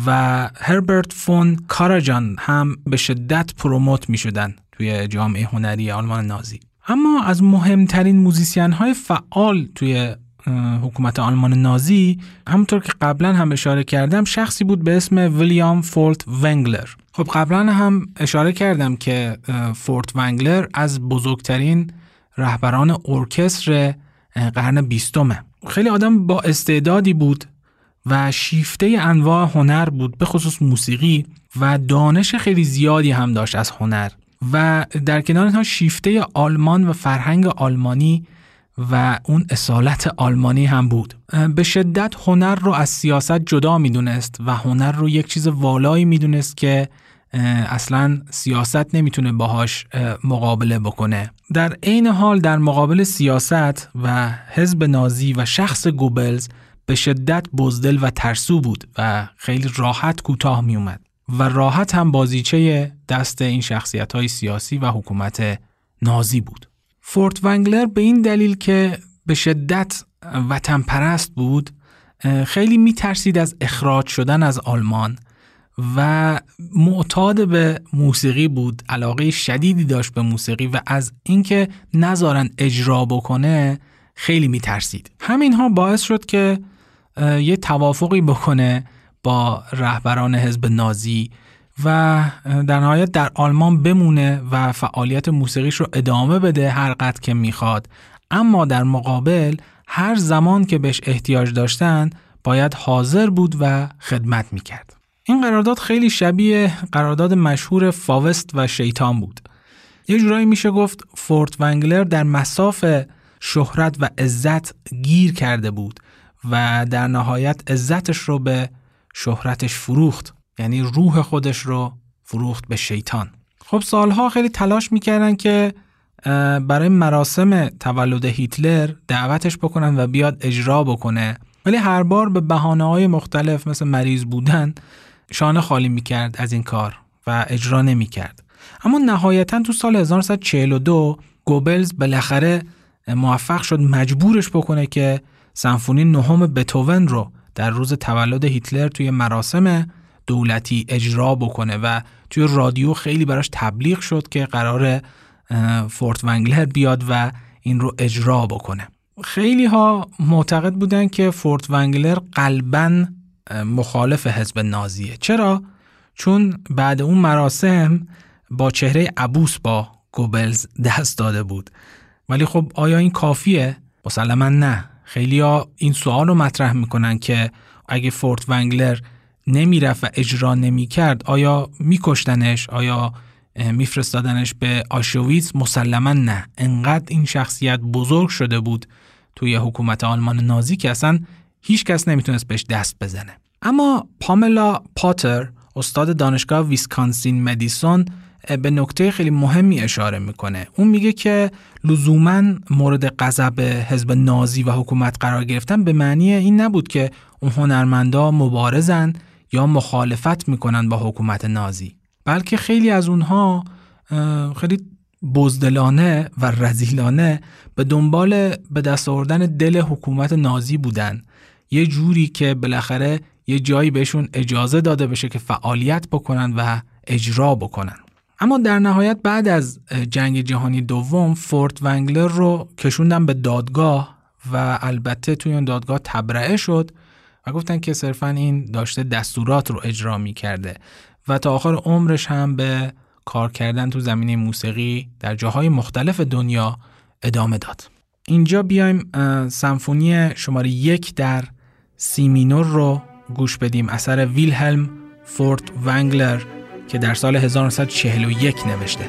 و هربرت فون کاراجان هم به شدت promote می شدن توی جامعه هنری آلمان نازی. اما از مهمترین موزیسین های فعال توی حکومت آلمان نازی همونطور که قبلا هم اشاره کردم شخصی بود به اسم ویلیام فورتونگلر. خب قبلا هم اشاره کردم که فورت ونگلر از بزرگترین رهبران ارکستر قرن بیستمه. خیلی آدم با استعدادی بود و شیفته انواع هنر بود به خصوص موسیقی و دانش خیلی زیادی هم داشت از هنر. و در کنار اینها شیفته آلمان و فرهنگ آلمانی و اون اصالت آلمانی هم بود. به شدت هنر رو از سیاست جدا می‌دونست و هنر رو یک چیز والایی می‌دونست که اصلا سیاست نمی‌تونه باهاش مقابله بکنه. در عین حال در مقابل سیاست و حزب نازی و شخص گوبلز به شدت بزدل و ترسو بود و خیلی راحت کوتاه می اومد و راحت هم بازیچه دست این شخصیت های سیاسی و حکومت نازی بود. فورت ونگلر به این دلیل که به شدت وطن پرست بود خیلی می ترسید از اخراج شدن از آلمان. و معتاد به موسیقی بود علاقه شدیدی داشت به موسیقی و از اینکه نذارن اجرا بکنه خیلی میترسید. همینها باعث شد که یه توافقی بکنه با رهبران حزب نازی و در نهایت در آلمان بمونه و فعالیت موسیقیش رو ادامه بده هر قد که می‌خواد. اما در مقابل هر زمان که بهش احتیاج داشتن باید حاضر بود و خدمت می‌کرد. این قرارداد خیلی شبیه قرارداد مشهور فاوست و شیطان بود. یه جورایی میشه گفت فورت ونگلر در مساف شهرت و عزت گیر کرده بود و در نهایت عزتش رو به شهرتش فروخت. یعنی روح خودش رو فروخت به شیطان. خب سالها خیلی تلاش می‌کردن که برای مراسم تولد هیتلر دعوتش بکنن و بیاد اجرا بکنه. ولی هر بار به بحانه های مختلف مثل مریض بودن شانه خالی می‌کرد از این کار و اجرا نمی‌کرد. اما نهایتا تو سال 1942 گوبلز بالاخره موفق شد مجبورش بکنه که سمفونی نهم بتوون رو در روز تولد هیتلر توی مراسم دولتی اجرا بکنه و توی رادیو خیلی براش تبلیغ شد که قرار فورت ونگلر بیاد و این رو اجرا بکنه. خیلی ها معتقد بودن که فورت ونگلر قلبا مخالف حزب نازیه. چرا؟ چون بعد اون مراسم با چهره عبوس با گوبلز دست داده بود. ولی خب آیا این کافیه؟ مسلما نه. خیلی ها این سوال رو مطرح می‌کنن که اگه فورت ونگلر نمی‌رفت و اجرا نمی‌کرد آیا میکشتنش؟ آیا میفرستادنش به آشویتس مسلما نه. انقدر این شخصیت بزرگ شده بود توی حکومت آلمان نازی که اصلا هیچ کس نمی‌تونست بهش دست بزنه. اما پاملا پاتر استاد دانشگاه ویسکانسین مدیسون به نکته خیلی مهمی اشاره می‌کنه. اون میگه که لزوما مورد غضب حزب نازی و حکومت قرار گرفتن به معنی این نبود که اون هنرمندا مبارزن یا مخالفت می‌کنن با حکومت نازی. بلکه خیلی از اونها خیلی بزدلانه و رزیلانه به دنبال به دست آوردن دل حکومت نازی بودن. یه جوری که بالاخره یه جایی بهشون اجازه داده بشه که فعالیت بکنن و اجرا بکنن اما در نهایت بعد از جنگ جهانی دوم فورتونگلر رو کشوندن به دادگاه و البته توی اون دادگاه تبرئه شد و گفتن که صرفا این داشته دستورات رو اجرا می کرده و تا آخر عمرش هم به کار کردن تو زمینه موسیقی در جاهای مختلف دنیا ادامه داد. اینجا بیایم سمفونی شماره یک در سی مینور رو گوش بدیم اثر ویلهلم فورت ونگلر که در سال 1941 نوشته.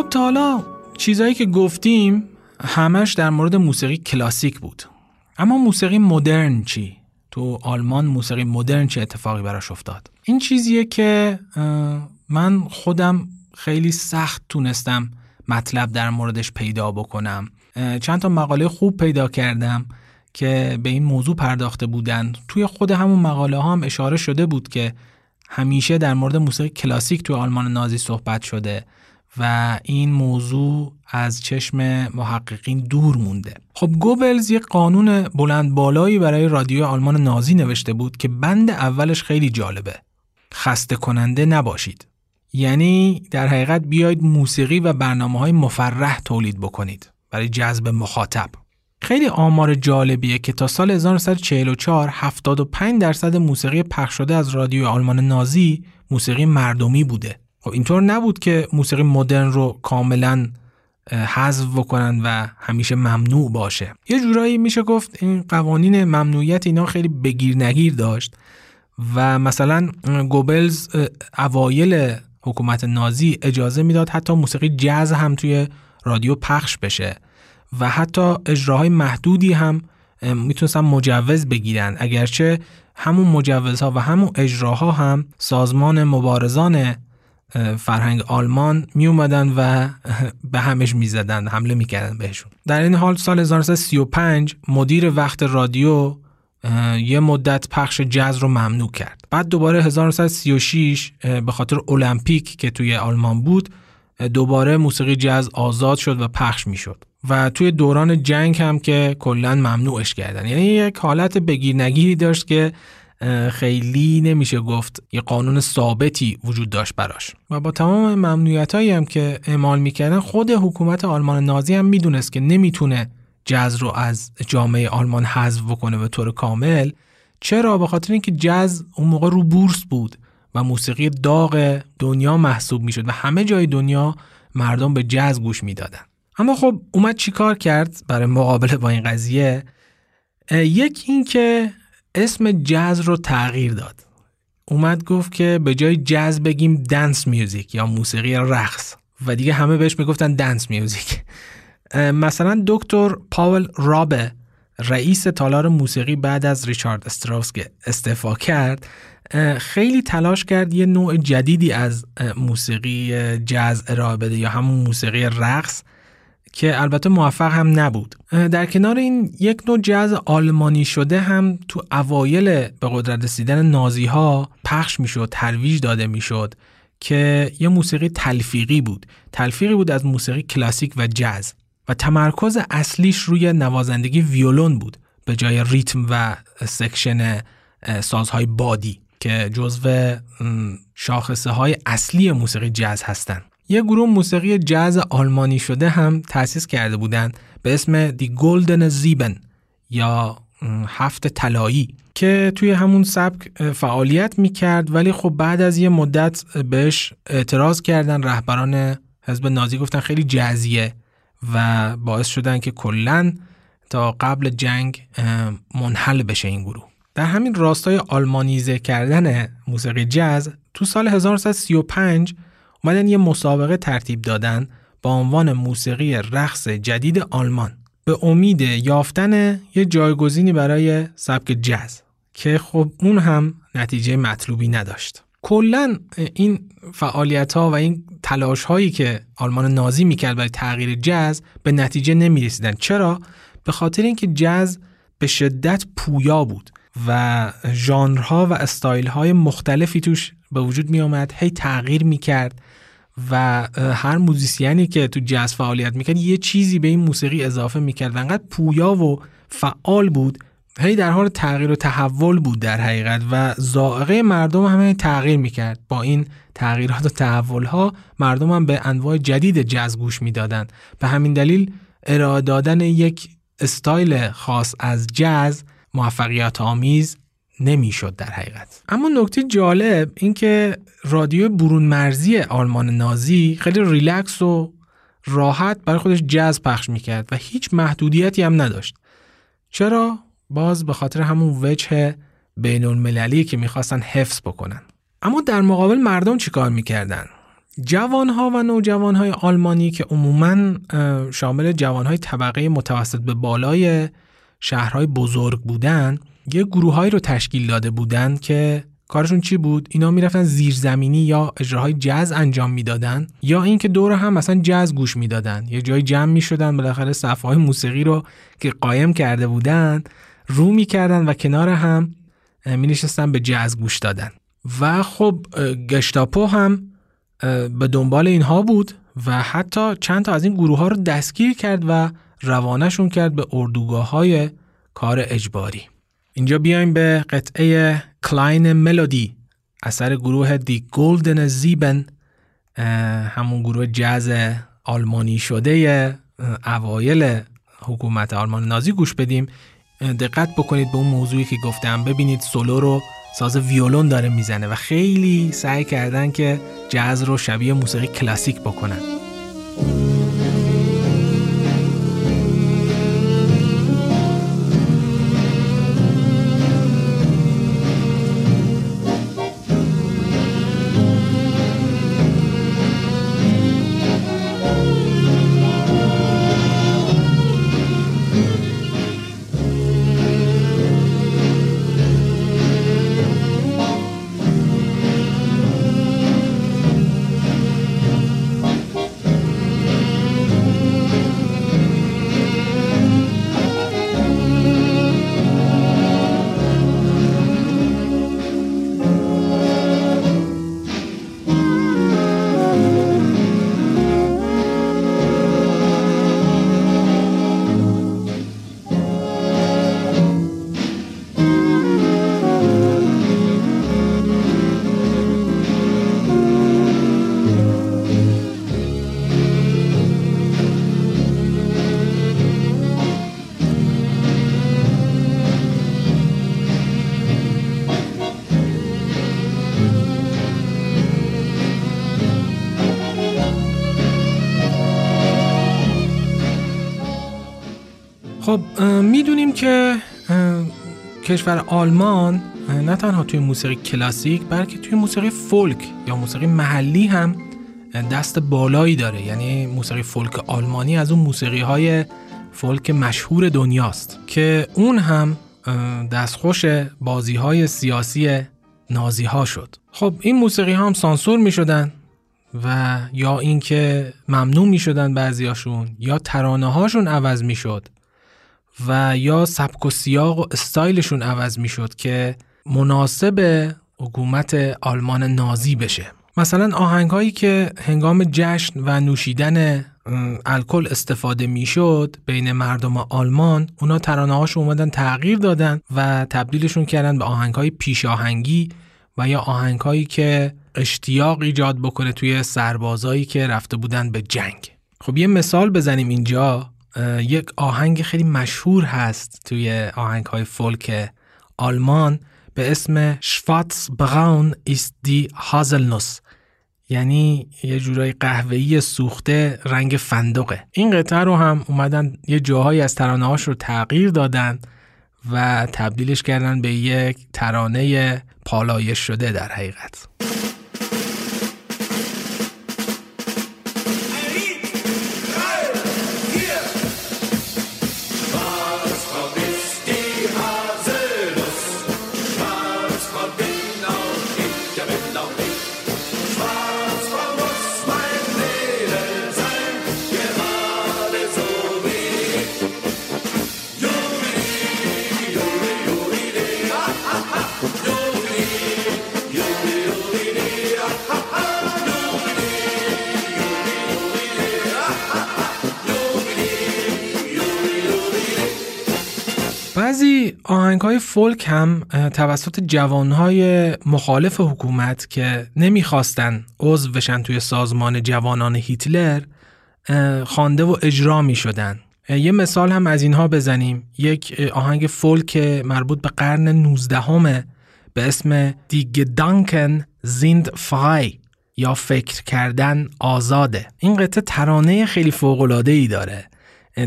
خب تا حالا چیزایی که گفتیم همش در مورد موسیقی کلاسیک بود اما موسیقی مدرن چی؟ تو آلمان موسیقی مدرن چه اتفاقی براش افتاد؟ این چیزیه که من خودم خیلی سخت تونستم مطلب در موردش پیدا بکنم چند تا مقاله خوب پیدا کردم که به این موضوع پرداخته بودن توی خود همون مقاله ها هم اشاره شده بود که همیشه در مورد موسیقی کلاسیک توی آلمان نازی صحبت شده و این موضوع از چشم محققین دور مونده. خب گوبلز یک قانون بلند بالایی برای رادیو آلمان نازی نوشته بود که بند اولش خیلی جالبه. خسته کننده نباشید. یعنی در حقیقت بیاید موسیقی و برنامه های مفرح تولید بکنید برای جذب مخاطب. خیلی آمار جالبیه که تا سال 1944 75 درصد موسیقی پخش شده از رادیو آلمان نازی موسیقی مردمی بوده. خب اینطور نبود که موسیقی مدرن رو کاملا حذف بکنن و همیشه ممنوع باشه. یه جورایی میشه گفت این قوانین ممنوعیت اینا خیلی بگیر نگیر داشت و مثلا گوبلز اوایل حکومت نازی اجازه می‌داد حتی موسیقی جز هم توی رادیو پخش بشه و حتی اجراهای محدودی هم می‌تونستن مجوز بگیرن. اگرچه همون مجوزها و همون اجراها هم سازمان مبارزان فرهنگ آلمان می اومدن و به همش می زدن حمله می‌کردن بهشون. در این حال سال 1935 مدیر وقت رادیو یه مدت پخش جز رو ممنوع کرد. بعد دوباره 1936 به خاطر المپیک که توی آلمان بود دوباره موسیقی جز آزاد شد و پخش می‌شد. و توی دوران جنگ هم که کلا ممنوعش کردن. یعنی یک حالت بگیر نگیری داشت که خیلی نمیشه گفت یه قانون ثابتی وجود داشت براش. و با تمام ممنوعیت هم که اعمال می‌کردن خود حکومت آلمان نازی هم می‌دونست که نمی‌تونه جز رو از جامعه آلمان حذف بکنه به طور کامل. چرا؟ به خاطر اینکه جز اون موقع رو بورس بود و موسیقی داغ دنیا محسوب می‌شد و همه جای دنیا مردم به جز گوش می‌دادن. اما خب اومد چیکار کرد برای مقابله با این قضیه؟ یک این که اسم جاز رو تغییر داد. اومد گفت که به جای جاز بگیم دنس میوزیک یا موسیقی رقص. و دیگه همه بهش می‌گفتن دنس میوزیک مثلا دکتر پاول رابه رئیس تالار موسیقی بعد از ریچارد استراوس که استعفا کرد. خیلی تلاش کرد یه نوع جدیدی از موسیقی جاز ارائه بده یا همون موسیقی رقص. که البته موفق هم نبود در کنار این یک نوع جاز آلمانی شده هم تو اوایل به قدرت رسیدن نازی ها پخش می‌شد ترویج داده می‌شد که یه موسیقی تلفیقی بود تلفیقی بود از موسیقی کلاسیک و جاز و تمرکز اصلیش روی نوازندگی ویولون بود به جای ریتم و section سازهای بادی که جزو شاخصه های اصلی موسیقی جاز هستند. یه گروه موسیقی جاز آلمانی شده هم تأسیس کرده بودند به اسم دی گلدن زیبن یا هفت طلایی که توی همون سبک فعالیت می‌کرد ولی خب بعد از یه مدت بهش اعتراض کردن رهبران حزب نازی گفتن خیلی جزیه و باعث شدن که کلا تا قبل جنگ منحل بشه این گروه. در همین راستای آلمانیزه کردن موسیقی جاز تو سال 1935 اومدن یه مسابقه ترتیب دادن با عنوان موسیقی رقص جدید آلمان. به امید یافتن یه جایگزینی برای سبک جاز که خب اون هم نتیجه مطلوبی نداشت. کلا این فعالیت ها و این تلاش هایی که آلمان نازی می‌کرد برای تغییر جاز به نتیجه نمی رسیدن چرا؟ به خاطر اینکه جاز به شدت پویا بود و ژانرها و استایل های مختلفی توش به وجود می آمد هی تغییر می کرد و هر موزیسیانی که تو جاز فعالیت می‌کرد یه چیزی به این موسیقی اضافه می‌کرد. و انقدر پویا و فعال بود. هی در حال تغییر و تحول بود در حقیقت و زائقه مردم همه تغییر می‌کرد. با این تغییرات و تحول ها مردم هم به انواع جدید جاز گوش می‌دادند به همین دلیل ارائه دادن یک استایل خاص از جاز موفقیت آمیز نمی‌شد در حقیقت. اما نکته جالب اینکه رادیو برون مرزی آلمان نازی خیلی ریلکس و راحت برای خودش جاز پخش می‌کرد و هیچ محدودیتی هم نداشت. چرا؟ باز به خاطر همون وجه بین المللی که می‌خواستن حفظ بکنن. اما در مقابل مردم چیکار می‌کردن؟ جوانها و نوجوانهای آلمانی که عموما شامل جوانهای طبقه متوسط به بالای شهرهای بزرگ بودن یه گروههایی رو تشکیل داده بودن که کارشون چی بود؟ اینا می‌رفتن زیرزمینی یا اجراهای جز انجام می‌دادن یا اینکه دور هم مثلا جز گوش می‌دادن. یه جای جمع می‌شدن بالاخره صفحه های موسیقی رو که قایم کرده بودن رو می‌کردن و کنار هم می نشستن به جز گوش دادن. و خب گشتاپو هم به دنبال اینها بود و حتی چند تا از این گروه ها رو دستگیر کرد و روانه‌شون کرد به اردوگاه های کار اجباری. اینجا بیایم به قطعه Kleine Melodie اثر گروه Die Goldene Sieben همون گروه جاز آلمانی شده اوایل حکومت آلمان نازی گوش بدیم. دقت بکنید به اون موضوعی که گفتم. ببینید سولو رو ساز ویولون داره می‌زنه و خیلی سعی کردن که جاز رو شبیه موسیقی کلاسیک بکنن. کشور آلمان نه تنها توی موسیقی کلاسیک بلکه توی موسیقی فولک یا موسیقی محلی هم دست بالایی داره. یعنی موسیقی فولک آلمانی از اون موسیقی های فولک مشهور دنیاست که اون هم دستخوش بازی های سیاسی نازی ها شد. خب این موسیقی ها هم سانسور می شدن و یا اینکه ممنوع می شدن بعضیاشون یا ترانه هاشون عوض می شد و یا سبک و سیاق و استایلشون عوض می شد که مناسب حکومت آلمان نازی بشه. مثلا آهنگ هایی که هنگام جشن و نوشیدن الکل استفاده می‌شد بین مردم آلمان اونا ترانه هاش اومدن تغییر دادن و تبدیلشون کردن به آهنگ های پیش آهنگی و یا آهنگ هایی که اشتیاق ایجاد بکنه توی سربازایی که رفته بودن به جنگ. خب یه مثال بزنیم اینجا. یک آهنگ خیلی مشهور هست توی آهنگ های فولک آلمان به اسم شواتس براون است دی هازلنوس یعنی یه جورای قهوه‌ای سوخته رنگ فندقه. این قطعه رو هم اومدن یه جاهایی از ترانه رو تغییر دادن و تبدیلش کردن به یک ترانه پالایش شده در حقیقت. آهنگ های فولک هم توسط جوانهای مخالف حکومت که نمی‌خواستن عضو بشن توی سازمان جوانان هیتلر خوانده و اجرا می شدن. یه مثال هم از اینها بزنیم. یک آهنگ فولک مربوط به قرن 19 همه به اسم دی دانکن زیند فای یا فکر کردن آزاده این قطعه ترانه خیلی فوقلاده داره.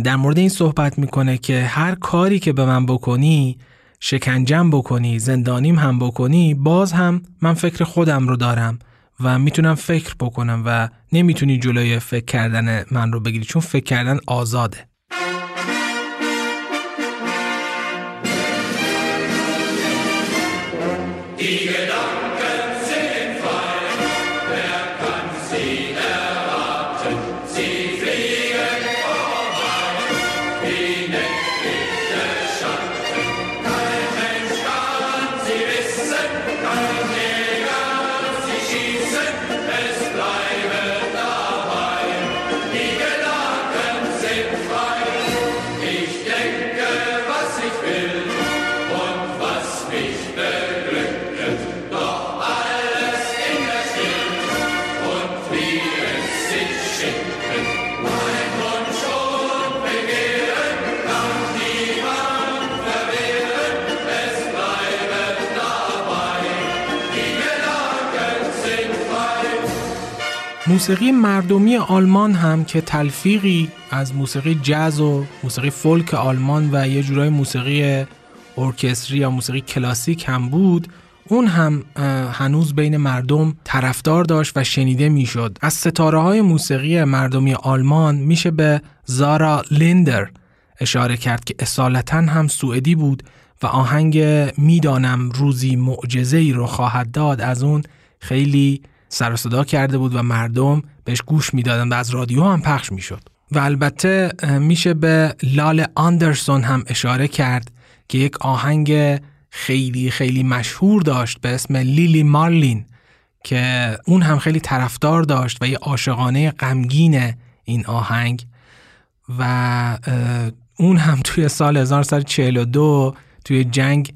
در مورد این صحبت می‌کنه که هر کاری که به من بکنی شکنجم بکنی زندانیم هم بکنی باز هم من فکر خودم رو دارم و می‌تونم فکر بکنم و نمی‌تونی جلوی فکر کردن من رو بگیری چون فکر کردن آزاده. موسیقی مردمی آلمان هم که تلفیقی از موسیقی جاز و موسیقی فولک آلمان و یه جورای موسیقی ارکستری یا موسیقی کلاسیک هم بود اون هم هنوز بین مردم طرفدار داشت و شنیده می‌شد. از ستاره های موسیقی مردمی آلمان میشه به زارا لیندر اشاره کرد که اصالتا هم سوئدی بود و آهنگ می‌دانم روزی معجزه ای رو خواهد داد. از اون خیلی سر صدا کرده بود و مردم بهش گوش می‌دادن و از رادیو هم پخش می‌شد. و البته میشه به لال آندرسون هم اشاره کرد که یک آهنگ خیلی خیلی مشهور داشت به اسم لیلی مارلین که اون هم خیلی طرفدار داشت و یه عاشقانه غمگین این آهنگ و اون هم توی سال 1942 توی جنگ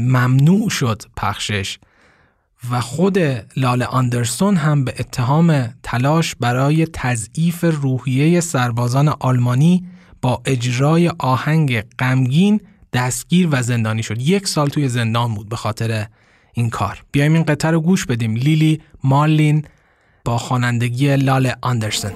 ممنوع شد پخشش. و خود لال آندرسون هم به اتهام تلاش برای تضعیف روحیه سربازان آلمانی با اجرای آهنگ غمگین دستگیر و زندانی شد. یک سال توی زندان بود به خاطر این کار. بیایم این قطعه رو گوش بدیم. لیلی مارلین با خوانندگی لال آندرسون.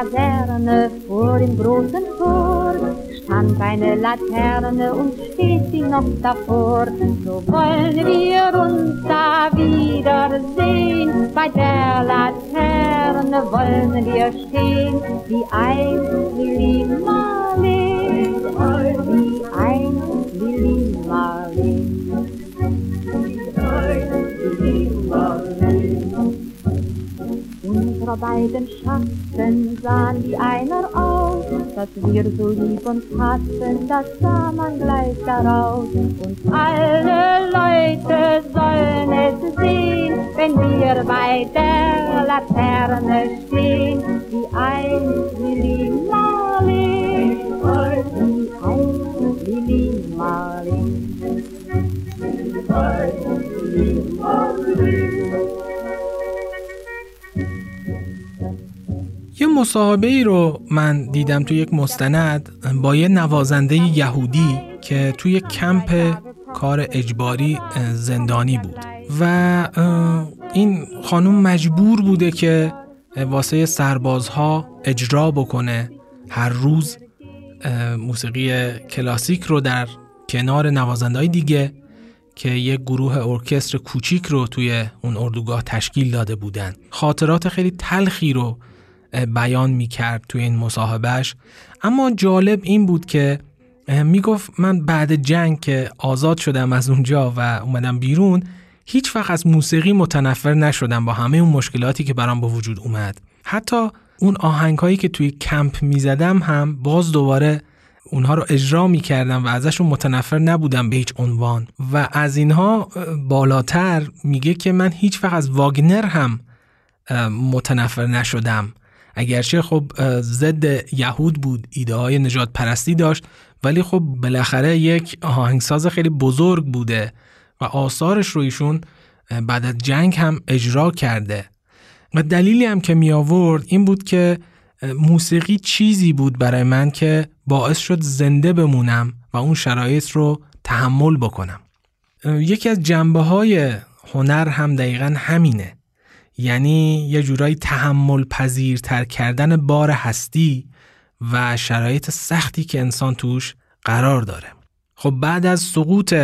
Kaserne vor dem großen Tor stand eine Laterne und steht sie noch davor. So wollen wir uns da wiedersehen. Bei der Laterne wollen wir stehen, wie einst Lili Marley, wie beiden Schatten sahen wie einer aus, dass wir so lieb uns hatten, das sah man gleich daraus. Und alle Leute sollen es sehen, wenn wir bei der Laterne stehen, wie ein Lili Marlin, wie ein Lili Marlin. Wie ein Lili Marlin. مصاحبه ای رو من دیدم توی یک مستند با یه نوازنده یهودی که توی کمپ کار اجباری زندانی بود. و این خانوم مجبور بوده که واسه سربازها اجرا بکنه هر روز موسیقی کلاسیک رو در کنار نوازنده دیگه که یک گروه ارکستر کوچیک رو توی اون اردوگاه تشکیل داده بودن. خاطرات خیلی تلخی رو بیان می‌کرد توی این مصاحبهش اما جالب این بود که می‌گفت من بعد جنگ که آزاد شدم از اونجا و اومدم بیرون هیچ وقت از موسیقی متنفر نشدم با همه اون مشکلاتی که برام به وجود اومد. حتی اون آهنگ هایی که توی کمپ می‌زدم هم باز دوباره اونها رو اجرا می‌کردم و ازشون متنفر نبودم به هیچ عنوان. و از اینها بالاتر میگه که من هیچ وقت از واگنر هم متنفر نشدم. اگرچه خب ضد یهود بود ایده های نجات پرستی داشت ولی خب بالاخره یک آهنگساز خیلی بزرگ بوده و آثارش رو ایشون بعد از جنگ هم اجرا کرده. و دلیلی هم که می آورد این بود که موسیقی چیزی بود برای من که باعث شد زنده بمونم و اون شرایط رو تحمل بکنم. یکی از جنبه های هنر هم دقیقا همینه. یعنی یه جورایی تحمل پذیرتر کردن بار هستی و شرایط سختی که انسان توش قرار داره. خب بعد از سقوط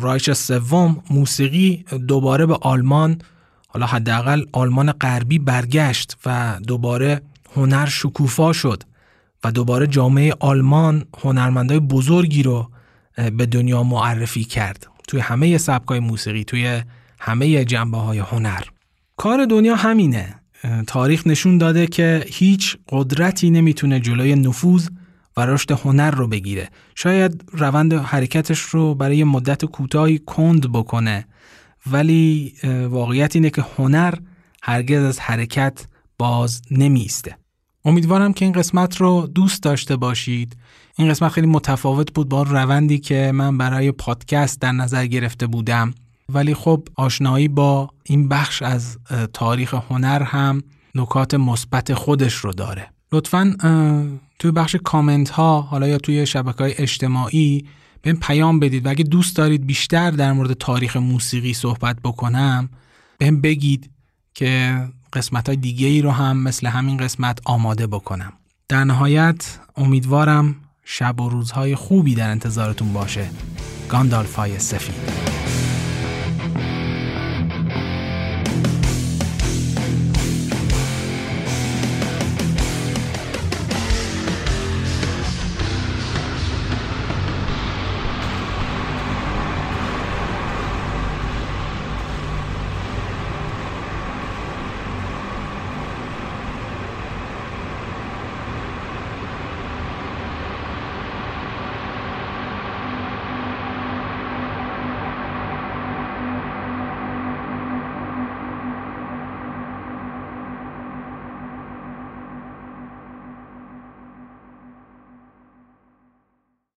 رایچ سوم موسیقی دوباره به آلمان حالا حداقل آلمان غربی برگشت و دوباره هنر شکوفا شد و دوباره جامعه آلمان هنرمندای بزرگی رو به دنیا معرفی کرد. توی همه سبکای موسیقی توی همه جنبه های هنر. کار دنیا همینه. تاریخ نشون داده که هیچ قدرتی نمی‌تونه جلوی نفوذ و رشد هنر رو بگیره. شاید روند حرکتش رو برای مدت کوتاهی کند بکنه ولی واقعیت اینه که هنر هرگز از حرکت باز نمیسته امیدوارم که این قسمت رو دوست داشته باشید. این قسمت خیلی متفاوت بود با روندی که من برای پادکست در نظر گرفته بودم. ولی خب آشنایی با این بخش از تاریخ هنر هم نکات مثبت خودش رو داره. لطفا توی بخش کامنت ها حالا یا توی شبکه های اجتماعی به پیام بدید و اگه دوست دارید بیشتر در مورد تاریخ موسیقی صحبت بکنم بهم بگید که قسمت های دیگه ای رو هم مثل همین قسمت آماده بکنم. در نهایت امیدوارم شب و روزهای خوبی در انتظارتون باشه. گاندالفای سفید.